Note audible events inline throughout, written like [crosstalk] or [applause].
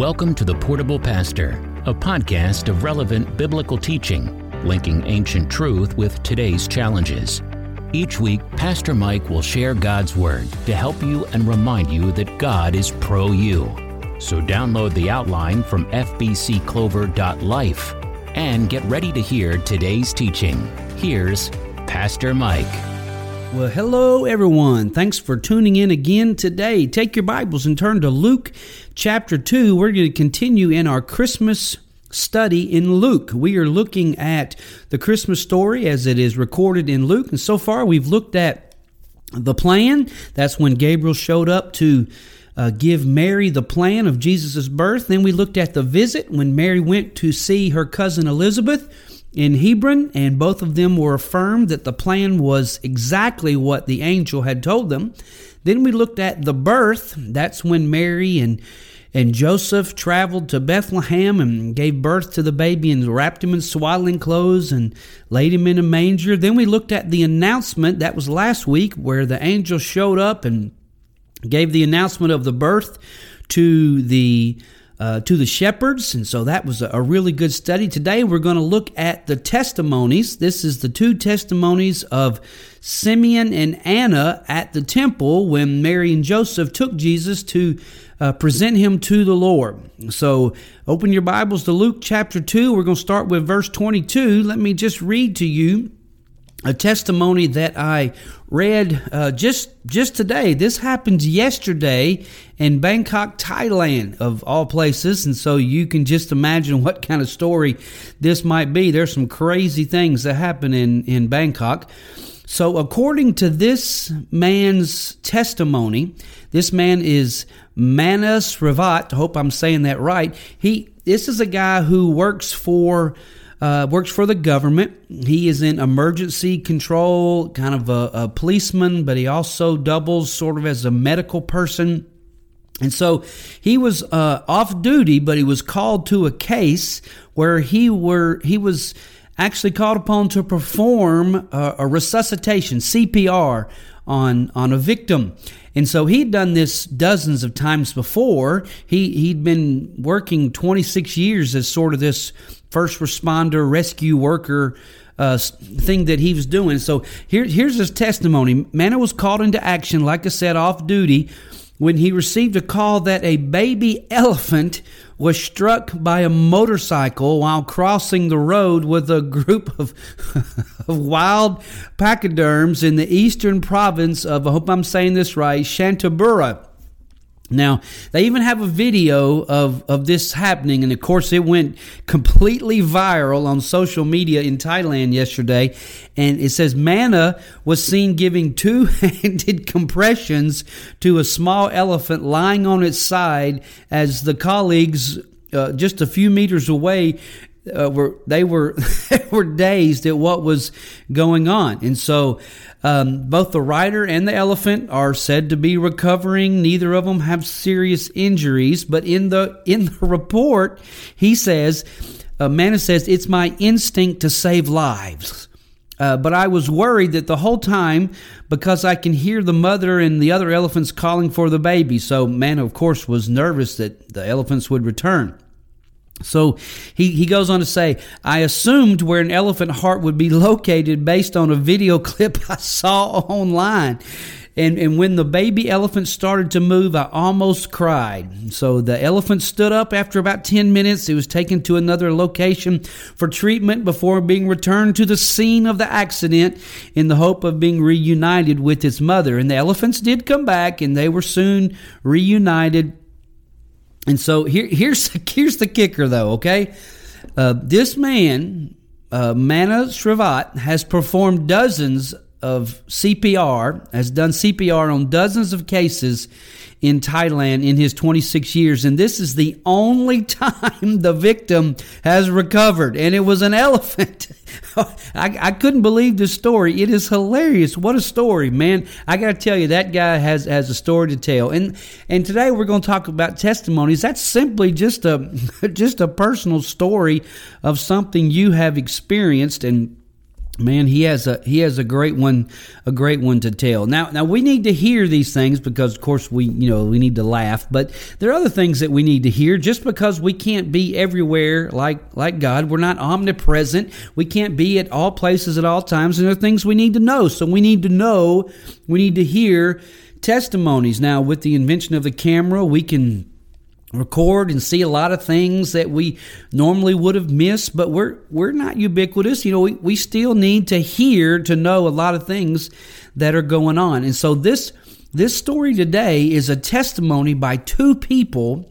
Welcome to The Portable Pastor, a podcast of relevant biblical teaching, linking ancient truth with today's challenges. Each week, Pastor Mike will share God's Word to help you and remind you that God is pro you. So download the outline from fbcclover.life and get ready to hear today's teaching. Here's Pastor Mike. Well, hello, everyone. Thanks for tuning in again today. Take your Bibles and turn to Luke chapter 2. We're going to continue in our Christmas study in Luke. We are looking at the Christmas story as it is recorded in Luke. And so far, we've looked at the plan. That's when Gabriel showed up to uh, give Mary the plan of Jesus' birth. Then we looked at the visit when Mary went to see her cousin Elizabeth in Hebron, and both of them were affirmed that the plan was exactly what the angel had told them. Then we looked at the birth. That's when Mary and and Joseph traveled to Bethlehem and gave birth to the baby and wrapped him in swaddling clothes and laid him in a manger. Then we looked at the announcement. That was last week where the angel showed up and gave the announcement of the birth to the uh, to the shepherds. And so that was a, really good study. Today we're going to look at the testimonies. This is the two testimonies of Simeon and Anna at the temple when Mary and Joseph took Jesus to uh, present him to the Lord. So open your Bibles to Luke chapter 2. We're going to start with verse 22. Let me just read to you a testimony that I read uh, just just today. This happened yesterday in Bangkok, Thailand, of all places, and so you can just imagine what kind of story this might be. There's some crazy things that happen in in Bangkok. So, according to this man's testimony, this man is Manas Ravat. Hope I'm saying that right. He this is a guy who works for uh, works for the government. He is in emergency control, kind of a, a policeman, but he also doubles sort of as a medical person. And so he was uh, off duty, but he was called to a case where he were he was actually called upon to perform a, a resuscitation CPR on on a victim. And so he'd done this dozens of times before. He he'd been working 26 years as sort of this first responder, rescue worker uh, thing that he was doing. So here, here's his testimony. Mana was called into action, like I said, off duty when he received a call that a baby [laughs] elephant was struck by a motorcycle while crossing the road with a group of, [laughs] of wild pachyderms in the eastern province of, I hope I'm saying this right, Shantabura. Now, they even have a video of, of this happening, and of course, it went completely viral on social media in Thailand yesterday. And it says Mana was seen giving two handed [laughs] compressions to a small elephant lying on its side as the colleagues uh, just a few meters away uh, were they were [laughs] they were dazed at what was going on, and so um, both the rider and the elephant are said to be recovering. Neither of them have serious injuries, but in the in the report, he says, uh, Mana says it's my instinct to save lives. Uh, but I was worried that the whole time because I can hear the mother and the other elephants calling for the baby. So Mana, of course, was nervous that the elephants would return. So he, he goes on to say, I assumed where an elephant heart would be [laughs] located based on a video [laughs] clip I saw online. And, and when the baby elephant started to move, I almost cried. So the elephant stood up after about 10 minutes. It was taken to another location for treatment before being returned to the scene of the accident in the hope of being reunited with its mother. And the elephants did come back and they were soon reunited and so here, here's [laughs] here's the kicker, though. Okay, uh, this man, uh, Mana Srivat, has performed dozens of CPR, has done CPR on dozens of cases in Thailand in his 26 years. And this is the only [laughs] time the victim has recovered. And it was an [laughs] elephant. I, I couldn't believe this story. It is hilarious. What a story, man. I got to tell you, that guy has, has a story to tell. And, and today we're going to talk about testimonies. That's simply just a, [laughs] just a personal story of something you have experienced and Man, he has a he has a great one, a great one to tell. Now, now we need to hear these things because, of course, we you know we need to laugh. But there are other things that we need to hear. Just because we can't be everywhere like like God, we're not omnipresent. We can't be at all places at all times, and there are things we need to know. So we need to know. We need to hear testimonies. Now, with the invention of the camera, we can record and see a lot of things that we normally would have missed but we're we're not ubiquitous. You know we, we still need to hear to know a lot of things that are going on. And so this this story today is a testimony by two people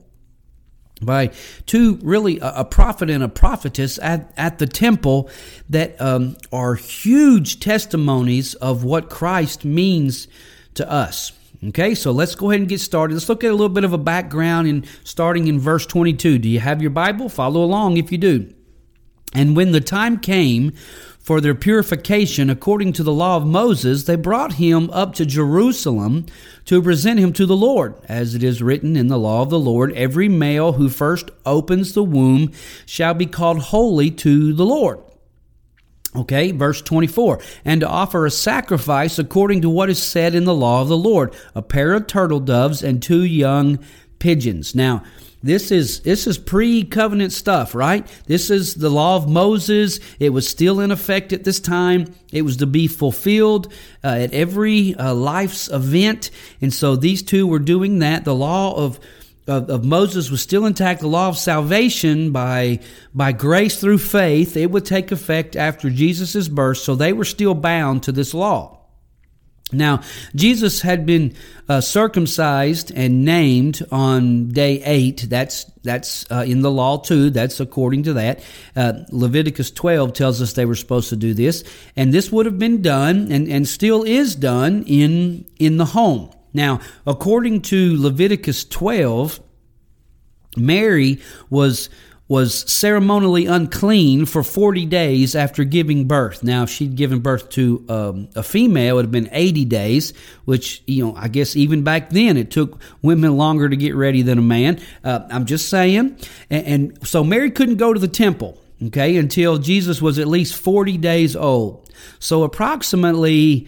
by two really a, prophet and a prophetess at, at the temple that um, are huge testimonies of what christ means to us Okay, so let's go ahead and get started. Let's look at a little bit of a background in starting in verse 22. Do you have your Bible? Follow along if you do. And when the time came for their purification according to the law of Moses, they brought him up to Jerusalem to present him to the Lord. As it is written in the law of the Lord, every male who first opens the womb shall be called holy to the Lord. Okay, verse 24. And to offer a sacrifice according to what is said in the law of the Lord, a pair of turtle doves and two young pigeons. Now, this is this is pre-covenant stuff, right? This is the law of Moses. It was still in effect at this time. It was to be fulfilled uh, at every uh, life's event, and so these two were doing that. The law of of, of, Moses was still intact. The law of salvation by, by grace through faith, it would take effect after Jesus' birth, so they were still bound to this law. Now, Jesus had been uh, circumcised and named on day eight. That's that's uh, in the law too. That's according to that. Uh, Leviticus 12 tells us they were supposed to do this, and this would have been done, and, and still is done in in the home. Now, according to Leviticus 12, Mary was was ceremonially unclean for 40 days after giving birth. Now, if she'd given birth to um, a female, it would have been 80 days, which, you know, I guess even back then it took women longer to get ready than a man. Uh, I'm just saying. And, and so Mary couldn't go to the temple, okay, until Jesus was at least 40 days old. So approximately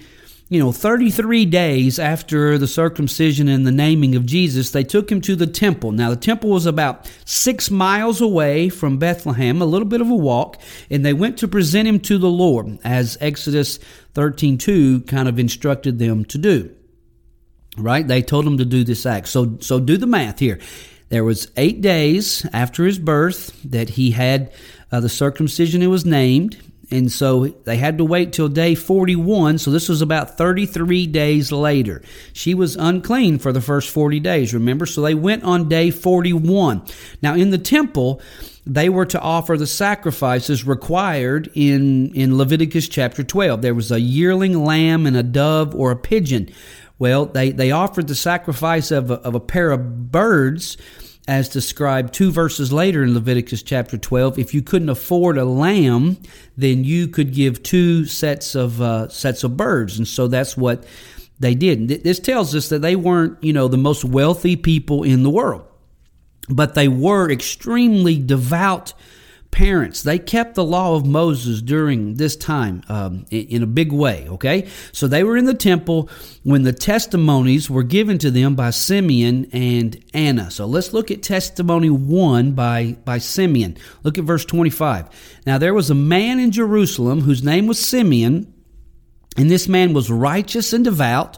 you know, 33 days after the circumcision and the naming of Jesus, they took him to the temple. Now, the temple was about six miles away from Bethlehem, a little bit of a walk, and they went to present him to the Lord, as Exodus 13.2 kind of instructed them to do. Right? They told him to do this act. So, so do the math here. There was eight days after his birth that he had uh, the circumcision and was named and so they had to wait till day 41. So this was about 33 days later. She was unclean for the first 40 days, remember? So they went on day 41. Now, in the temple, they were to offer the sacrifices required in, in Leviticus chapter 12. There was a yearling lamb and a dove or a pigeon. Well, they, they offered the sacrifice of a, of a pair of birds as described two verses later in Leviticus chapter 12. If you couldn't afford a lamb, then you could give two sets of uh, sets of birds, and so that's what they did. This tells us that they weren't, you know, the most wealthy people in the world, but they were extremely devout parents. They kept the law of Moses during this time um, in a big way, okay? So they were in the temple when the testimonies were given to them by Simeon and Anna. So let's look at testimony one by, by Simeon. Look at verse 25. Now there was a man in Jerusalem whose name was Simeon, and this man was righteous and devout,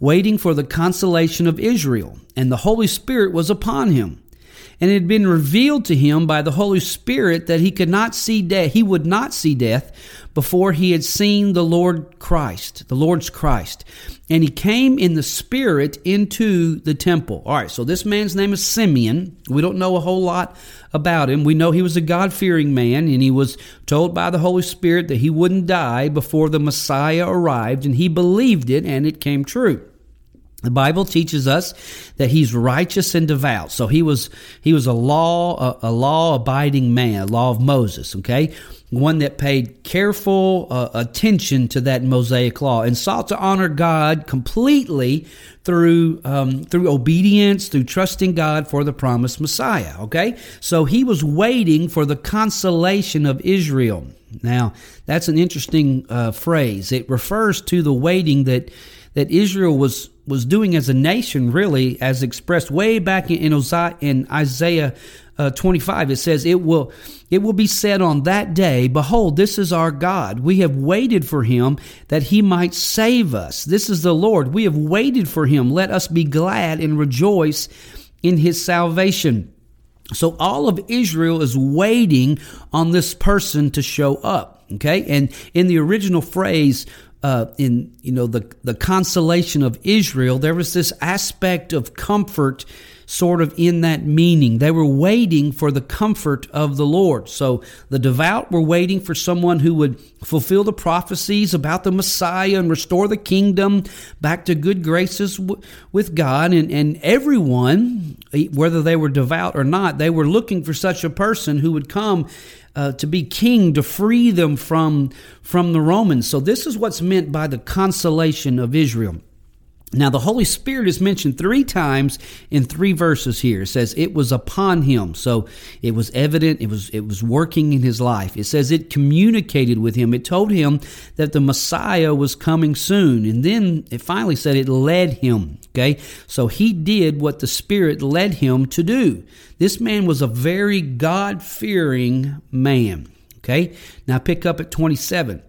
waiting for the consolation of Israel, and the Holy Spirit was upon him and it had been revealed to him by the Holy Spirit that he could not see death, he would not see death before he had seen the Lord Christ, the Lord's Christ. And he came in the Spirit into the temple. All right, so this man's name is Simeon. We don't know a whole lot about him. We know he was a God fearing man, and he was told by the Holy Spirit that he wouldn't die before the Messiah arrived, and he believed it, and it came true. The Bible teaches us that he's righteous and devout. So he was he was a law a, a law abiding man, law of Moses. Okay, one that paid careful uh, attention to that Mosaic law and sought to honor God completely through um, through obedience, through trusting God for the promised Messiah. Okay, so he was waiting for the consolation of Israel. Now that's an interesting uh, phrase. It refers to the waiting that that Israel was was doing as a nation, really, as expressed way back in, in Isaiah uh, 25. It says, "It will, it will be said on that day, Behold, this is our God. We have waited for Him that He might save us. This is the Lord. We have waited for Him. Let us be glad and rejoice in His salvation." So all of Israel is waiting on this person to show up. Okay, and in the original phrase, uh, in you know the the consolation of Israel, there was this aspect of comfort, sort of in that meaning. They were waiting for the comfort of the Lord. So the devout were waiting for someone who would fulfill the prophecies about the Messiah and restore the kingdom back to good graces w- with God. And and everyone, whether they were devout or not, they were looking for such a person who would come uh, to be king to free them from from the Romans. So this is what's meant by the consolation of Israel. Now, the Holy Spirit is mentioned three times in three verses here. It says it was upon him. So it was evident, it was, it was working in his life. It says it communicated with him. It told him that the Messiah was coming soon. And then it finally said it led him. Okay. So he did what the Spirit led him to do. This man was a very God fearing man. Okay. Now pick up at 27.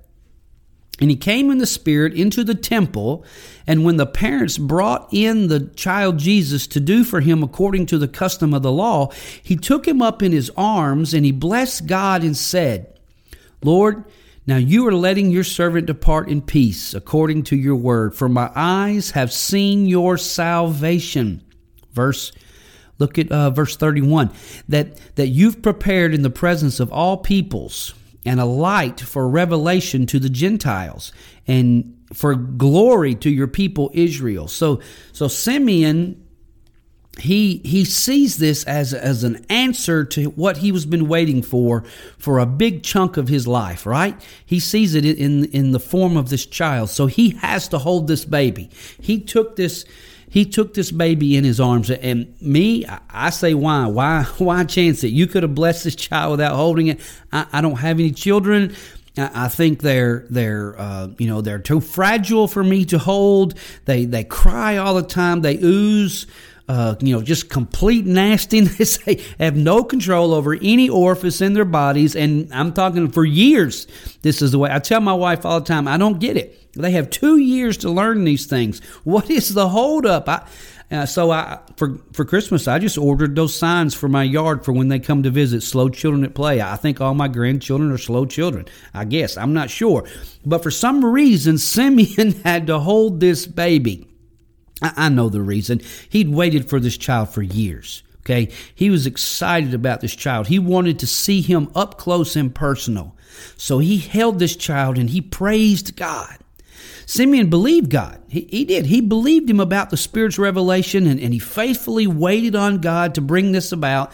And he came in the Spirit into the temple. And when the parents brought in the child Jesus to do for him according to the custom of the law, he took him up in his arms and he blessed God and said, Lord, now you are letting your servant depart in peace according to your word, for my eyes have seen your salvation. Verse Look at uh, verse 31 that, that you've prepared in the presence of all peoples and a light for revelation to the Gentiles and for glory to your people Israel. So so Simeon he he sees this as as an answer to what he was been waiting for for a big chunk of his life, right? He sees it in in the form of this child. So he has to hold this baby. He took this he took this baby in his arms, and me, I say, why, why, [laughs] why chance it? You could have blessed this child without holding it. I, I don't have any children. I think they're they're uh, you know they're too fragile for me to hold. They they cry all the time. They ooze. Uh, you know, just complete nastiness. [laughs] they have no control over any orifice in their bodies. And I'm talking for years. This is the way I tell my wife all the time. I don't get it. They have two years to learn these things. [laughs] What is the holdup? I, uh, so I for for Christmas I just ordered those signs for my yard for when they come to visit. Slow children at play. I think all my grandchildren are slow children. I guess I'm not sure, but for some reason [laughs] Simeon had to hold this baby. I, I know the reason. He'd waited for this child for years. Okay, he was excited about this child. He wanted to see him up close and personal. So he held this child and he praised God. Simeon believed God. He, he did. He believed him about the Spirit's revelation and, and he faithfully waited on God to bring this about.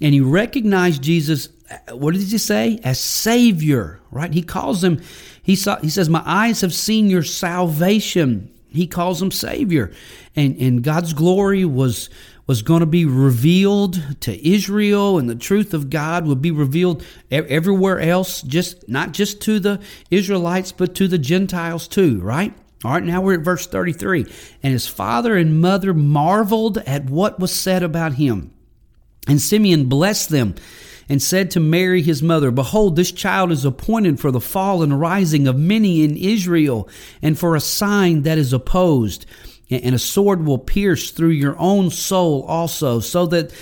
And he recognized Jesus, uh, what did he say? As Savior, right? He calls him, he, saw, he says, My eyes have seen your salvation. He calls him Savior. And, and God's glory was, was going to be revealed to Israel and the truth of God would be revealed everywhere else, just not just to the Israelites, but to the Gentiles too, right? All right, now we're at verse 33. And his father and mother marveled at what was said about him. And Simeon blessed them and said to Mary his mother, Behold, this child is appointed for the fall and rising of many in Israel, and for a sign that is opposed and a sword will pierce through your own soul also, so that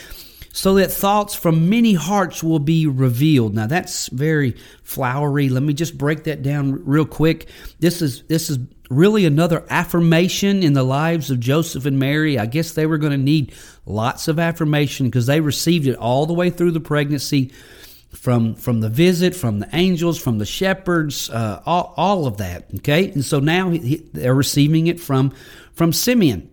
so that thoughts from many hearts will be revealed. Now that's very flowery. Let me just break that down real quick. This is this is really another affirmation in the lives of Joseph and Mary. I guess they were going to need lots of affirmation because they received it all the way through the pregnancy from from the visit, from the angels, from the shepherds, uh, all, all of that. Okay, and so now he, they're receiving it from from Simeon.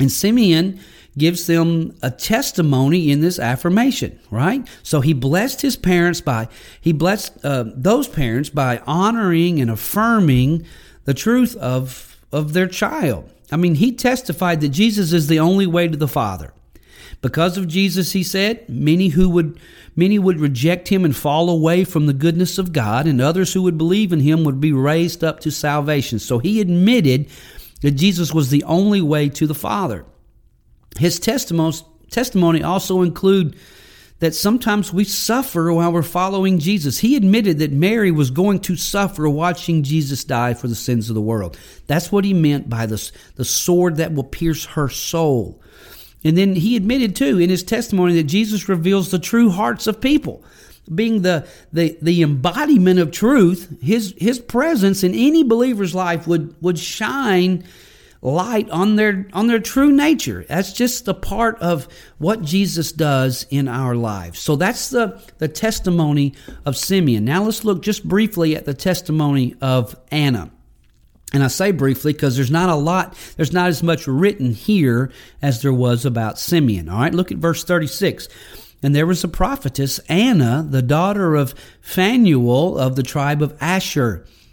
And Simeon gives them a testimony in this affirmation, right? So he blessed his parents by, he blessed uh, those parents by honoring and affirming the truth of, of their child. I mean, he testified that Jesus is the only way to the Father. Because of Jesus, he said, many who would many would reject him and fall away from the goodness of God, and others who would believe in him would be raised up to salvation. So he admitted that Jesus was the only way to the Father. His testimony also include that sometimes we suffer while we're following Jesus. He admitted that Mary was going to suffer watching Jesus die for the sins of the world. That's what he meant by the, the sword that will pierce her soul. And then he admitted too in his testimony that Jesus reveals the true hearts of people. Being the, the, the embodiment of truth, his, his presence in any believer's life would, would shine light on their on their true nature. That's just a part of what Jesus does in our lives. So that's the the testimony of Simeon. Now let's look just briefly at the testimony of Anna. And I say briefly because there's not a lot, there's not as much written here as there was about Simeon. All right, look at verse 36. And there was a prophetess, Anna, the daughter of Phanuel of the tribe of Asher.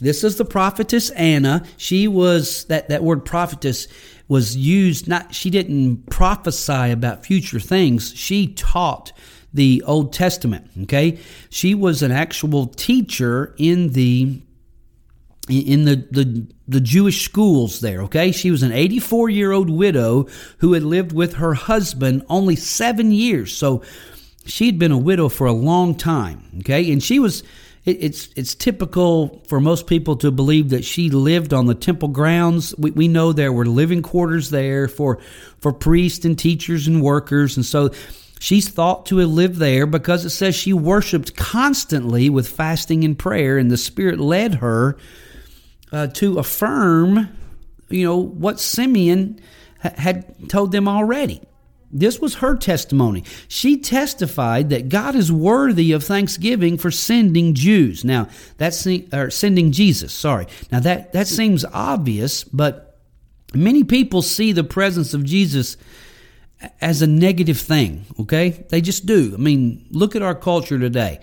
this is the prophetess Anna. She was that, that word prophetess was used not she didn't prophesy about future things. She taught the Old Testament. Okay. She was an actual teacher in the in the, the, the Jewish schools there, okay? She was an 84 year old widow who had lived with her husband only seven years. So she'd been a widow for a long time, okay? And she was, it, it's, it's typical for most people to believe that she lived on the temple grounds. We, we know there were living quarters there for, for priests and teachers and workers. And so She's thought to have lived there because it says she worshiped constantly with fasting and prayer, and the Spirit led her uh, to affirm, you know, what Simeon ha- had told them already. This was her testimony. She testified that God is worthy of thanksgiving for sending Jews. Now, that's or sending Jesus. Sorry. Now that that seems obvious, but many people see the presence of Jesus as a negative thing. Okay, they just do. I mean, look at our culture today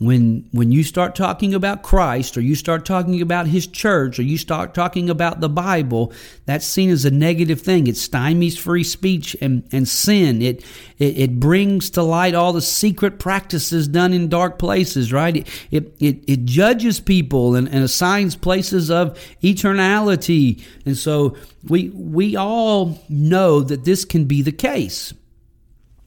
when when you start talking about Christ or you start talking about his church or you start talking about the Bible, that's seen as a negative thing. It stymies free speech and, and sin. It, it, it brings to light all the secret practices done in dark places, right? It it, it, it judges people and, and assigns places of eternality. And so we we all know that this can be the case.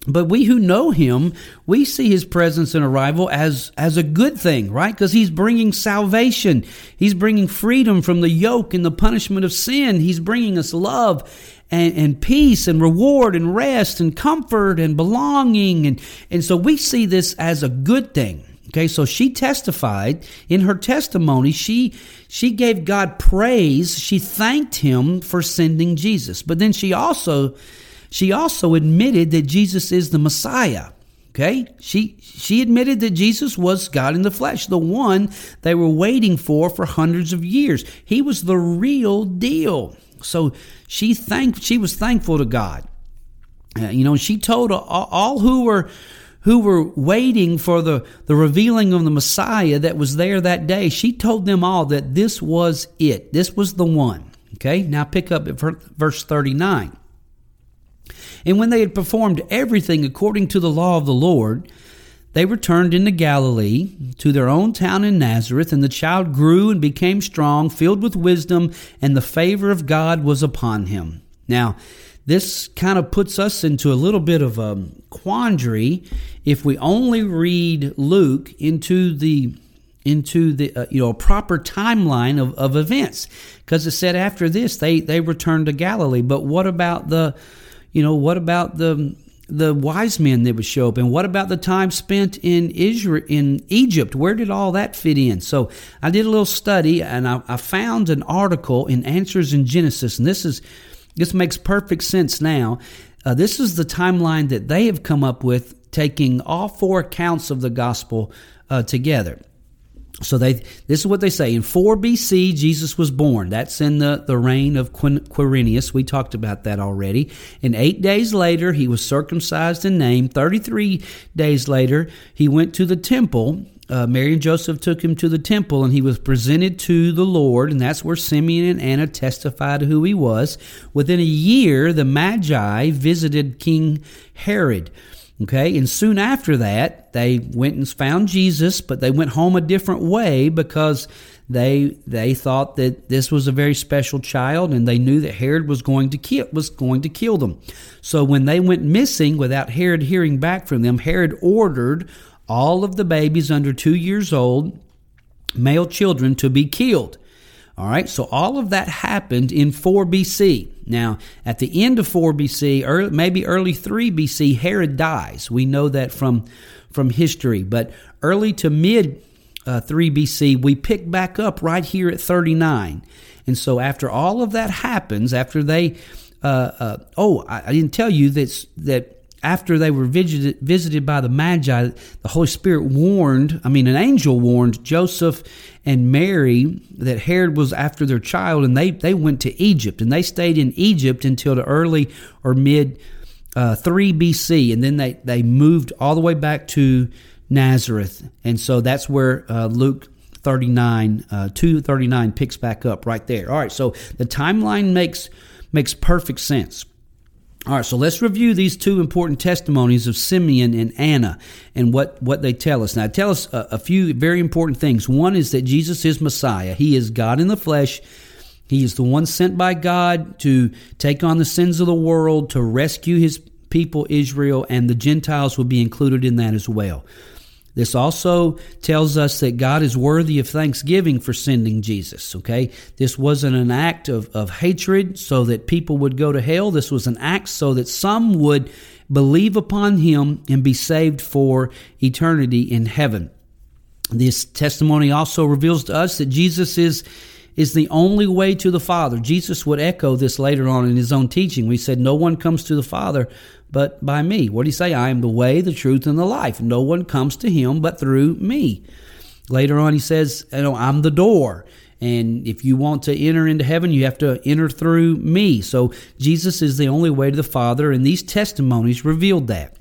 But we who know him, we see his presence and arrival as, as a good thing, right? Because he's bringing salvation. He's bringing freedom from the yoke and the punishment of sin. He's bringing us love and, and peace and reward and rest and comfort and belonging. And, and so we see this as a good thing. Okay, so she testified in her testimony, she she gave God praise. She thanked him for sending Jesus. But then she also she also admitted that Jesus is the Messiah. Okay? She she admitted that Jesus was God in the flesh, the one they were waiting for for hundreds of years. He was the real deal. So she thanked she was thankful to God. Uh, you know, she told all, all who were who were waiting for the, the revealing of the Messiah that was there that day, she told them all that this was it. This was the one. Okay, now pick up at verse 39. And when they had performed everything according to the law of the Lord, they returned into Galilee to their own town in Nazareth, and the child grew and became strong, filled with wisdom, and the favor of God was upon him. Now, this kind of puts us into a little bit of a quandary if we only read Luke into the into the uh, you know proper timeline of, of events because it said after this they they returned to Galilee but what about the you know, what about the the wise men that would show up? And what about the time spent in Israel, in Egypt? Where did all that fit in? So I did a little study and I, I found an article in Answers in Genesis, and this is this makes perfect sense now. Uh, this is the timeline that they have come up with, taking all four accounts of the gospel uh, together. So they this is what they say. In 4 BC, Jesus was born. That's in the, the reign of Quirinius. We talked about that already. And eight days later, he was circumcised and named. 33 days later, he went to the temple. Uh, Mary and Joseph took him to the temple and he was presented to the Lord, and that's where Simeon and Anna testified who he was. Within a year, the Magi visited King Herod. Okay, and soon after that, they went and found Jesus, but they went home a different way because they they thought that this was a very special child, and they knew that Herod was going to kill was going to kill them. So when they went missing without Herod hearing back from them, Herod ordered all of the babies under two years old, male children, to be killed. All right, so all of that happened in 4 BC. Now, at the end of 4 BC, or maybe early 3 BC, Herod dies. We know that from, from history. But early to mid uh, 3 BC, we pick back up right here at 39. And so after all of that happens, after they, uh, uh, oh, I, I, didn't tell you that, that after they were visited, visited by the Magi, the Holy Spirit warned, I mean, an angel warned Joseph and Mary that Herod was after their child, and they, they went to Egypt, and they stayed in Egypt until the early or mid uh, 3 BC, and then they, they moved all the way back to Nazareth. And so that's where uh, Luke 39, uh, 239 picks back up right there. All right, so the timeline makes makes perfect sense. All right, so let's review these two important testimonies of Simeon and Anna and what, what they tell us. Now, tell us a, a, few very important things. One is that Jesus is Messiah, He is God in the flesh. He is the one sent by God to take on the sins of the world, to rescue His people, Israel, and the Gentiles will be included in that as well. This also tells us that God is worthy of thanksgiving for sending Jesus, okay? This wasn't an act of, of hatred so that people would go to hell. This was an act so that some would believe upon him and be saved for eternity in heaven. This testimony also reveals to us that Jesus is is the only way to the Father. Jesus would echo this later on in his own teaching. We said, No one comes to the Father but by me. What did he say? I am the way, the truth, and the life. No one comes to him but through me. Later on, he says, you know, I'm the door. And if you want to enter into heaven, you have to enter through me. So Jesus is the only way to the Father, and these testimonies revealed that.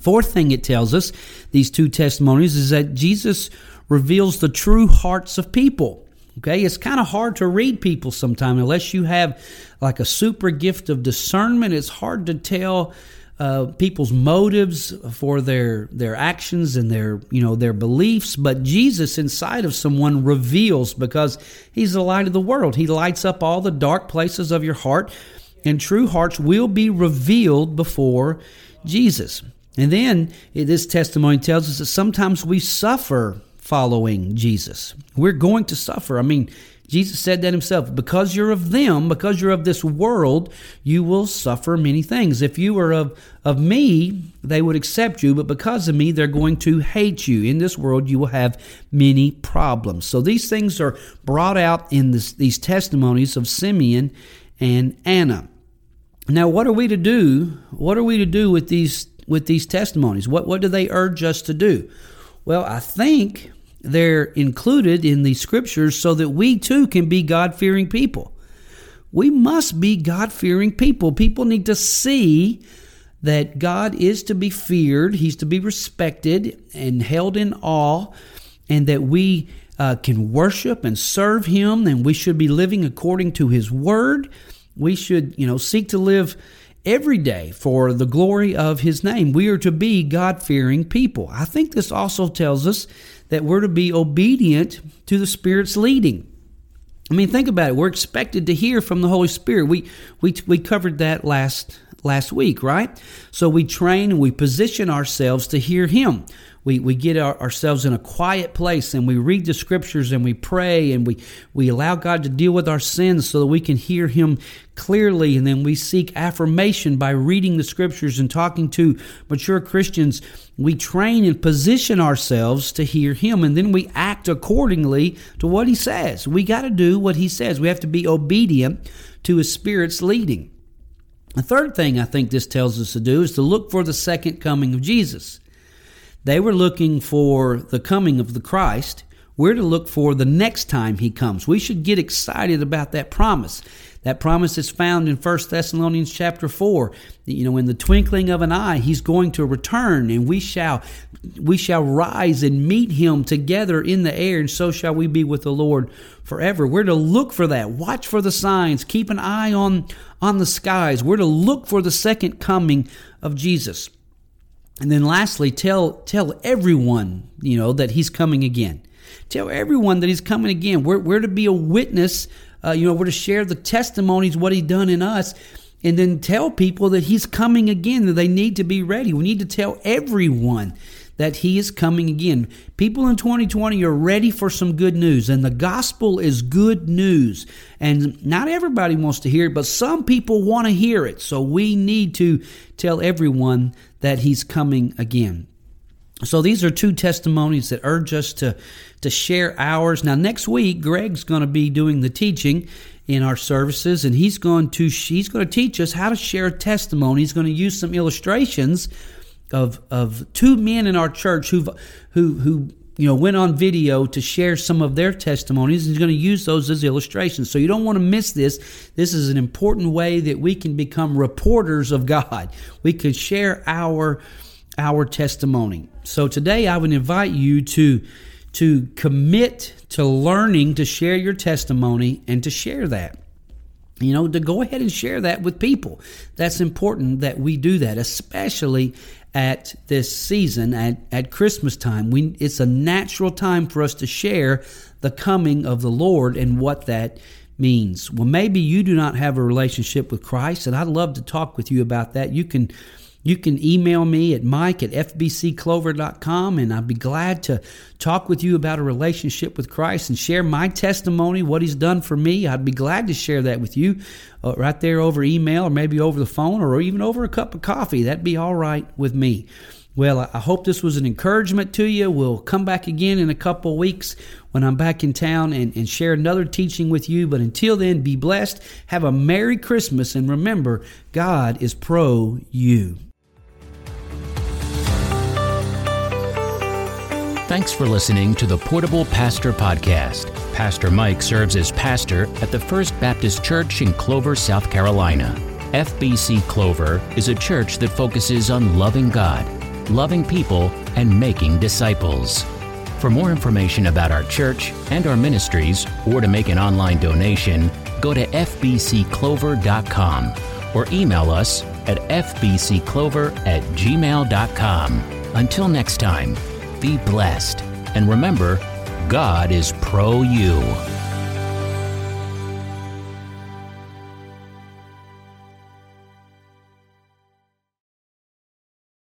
Fourth thing it tells us, these two testimonies, is that Jesus reveals the true hearts of people. Okay, it's kind of hard to read people sometimes unless you have like a super gift of discernment. It's hard to tell uh, people's motives for their their actions and their you know their beliefs. But Jesus inside of someone reveals because He's the light of the world. He lights up all the dark places of your heart, and true hearts will be revealed before Jesus. And then this testimony tells us that sometimes we suffer following Jesus. We're going to suffer. I mean, Jesus said that himself. Because you're of them, because you're of this world, you will suffer many things. If you were of, of me, they would accept you, but because of me, they're going to hate you. In this world, you will have many problems. So these things are brought out in this, these testimonies of Simeon and Anna. Now, what are we to do? What are we to do with these with these testimonies? What what do they urge us to do? Well, I think they're included in the scriptures so that we too can be God fearing people. We must be God fearing people. People need to see that God is to be feared, He's to be respected and held in awe, and that we uh, can worship and serve Him, and we should be living according to His Word. We should, you know, seek to live every day for the glory of His name. We are to be God fearing people. I think this also tells us that we're to be obedient to the Spirit's leading. I mean, think about it. We're expected to hear from the Holy Spirit. We we we covered that last last week, right? So we train and we position ourselves to hear Him. We, we get our, ourselves in a quiet place and we read the scriptures and we pray and we, we allow God to deal with our sins so that we can hear Him clearly. And then we seek affirmation by reading the scriptures and talking to mature Christians. We train and position ourselves to hear Him and then we act accordingly to what He says. We got to do what He says. We have to be obedient to His Spirit's leading. The third thing I think this tells us to do is to look for the second coming of Jesus. They were looking for the coming of the Christ. We're to look for the next time he comes. We should get excited about that promise. That promise is found in 1 Thessalonians chapter 4. You know, in the twinkling of an eye, he's going to return and we shall we shall rise and meet him together in the air and so shall we be with the Lord forever. We're to look for that. Watch for the signs. Keep an eye on on the skies. We're to look for the second coming of Jesus. And then lastly, tell tell everyone, you know, that he's coming again. Tell everyone that he's coming again. We're, we're to be a witness, uh, you know, we're to share the testimonies, what he's done in us, and then tell people that he's coming again, that they need to be ready. We need to tell everyone that he is coming again. People in 2020 are ready for some good news, and the gospel is good news. And not everybody wants to hear it, but some people want to hear it. So we need to tell everyone that he's coming again. So these are two testimonies that urge us to to share ours. Now next week Greg's going to be doing the teaching in our services and he's going to he's going to teach us how to share a testimony. He's going to use some illustrations of of two men in our church who who who you know went on video to share some of their testimonies and he's going to use those as illustrations. So you don't want to miss this. This is an important way that we can become reporters of god. We can share our our testimony. So today i would invite you to to commit to learning to share your testimony and to share that you know, to go ahead and share that with people. That's important that we do that, especially at this season, at, at Christmas time. We, it's a natural time for us to share the coming of the Lord and what that means. Well, maybe you do not have a relationship with Christ, and I'd love to talk with you about that. You can you can email me at mike at fbcclover.com and I'd be glad to talk with you about a relationship with Christ and share my testimony, what He's done for me. I'd be glad to share that with you uh, right there over email or maybe over the phone or even over a cup of coffee. That'd be all right with me. Well, I hope this was an encouragement to you. We'll come back again in a couple weeks when I'm back in town and, and share another teaching with you. But until then, be blessed. Have a Merry Christmas. And remember, God is pro you. Thanks for listening to the Portable Pastor Podcast. Pastor Mike serves as pastor at the First Baptist Church in Clover, South Carolina. FBC Clover is a church that focuses on loving God, loving people, and making disciples. For more information about our church and our ministries, or to make an online donation, go to fbcclover.com or email us at fbcclover at gmail.com. Until next time, be blessed. And remember, God is pro you.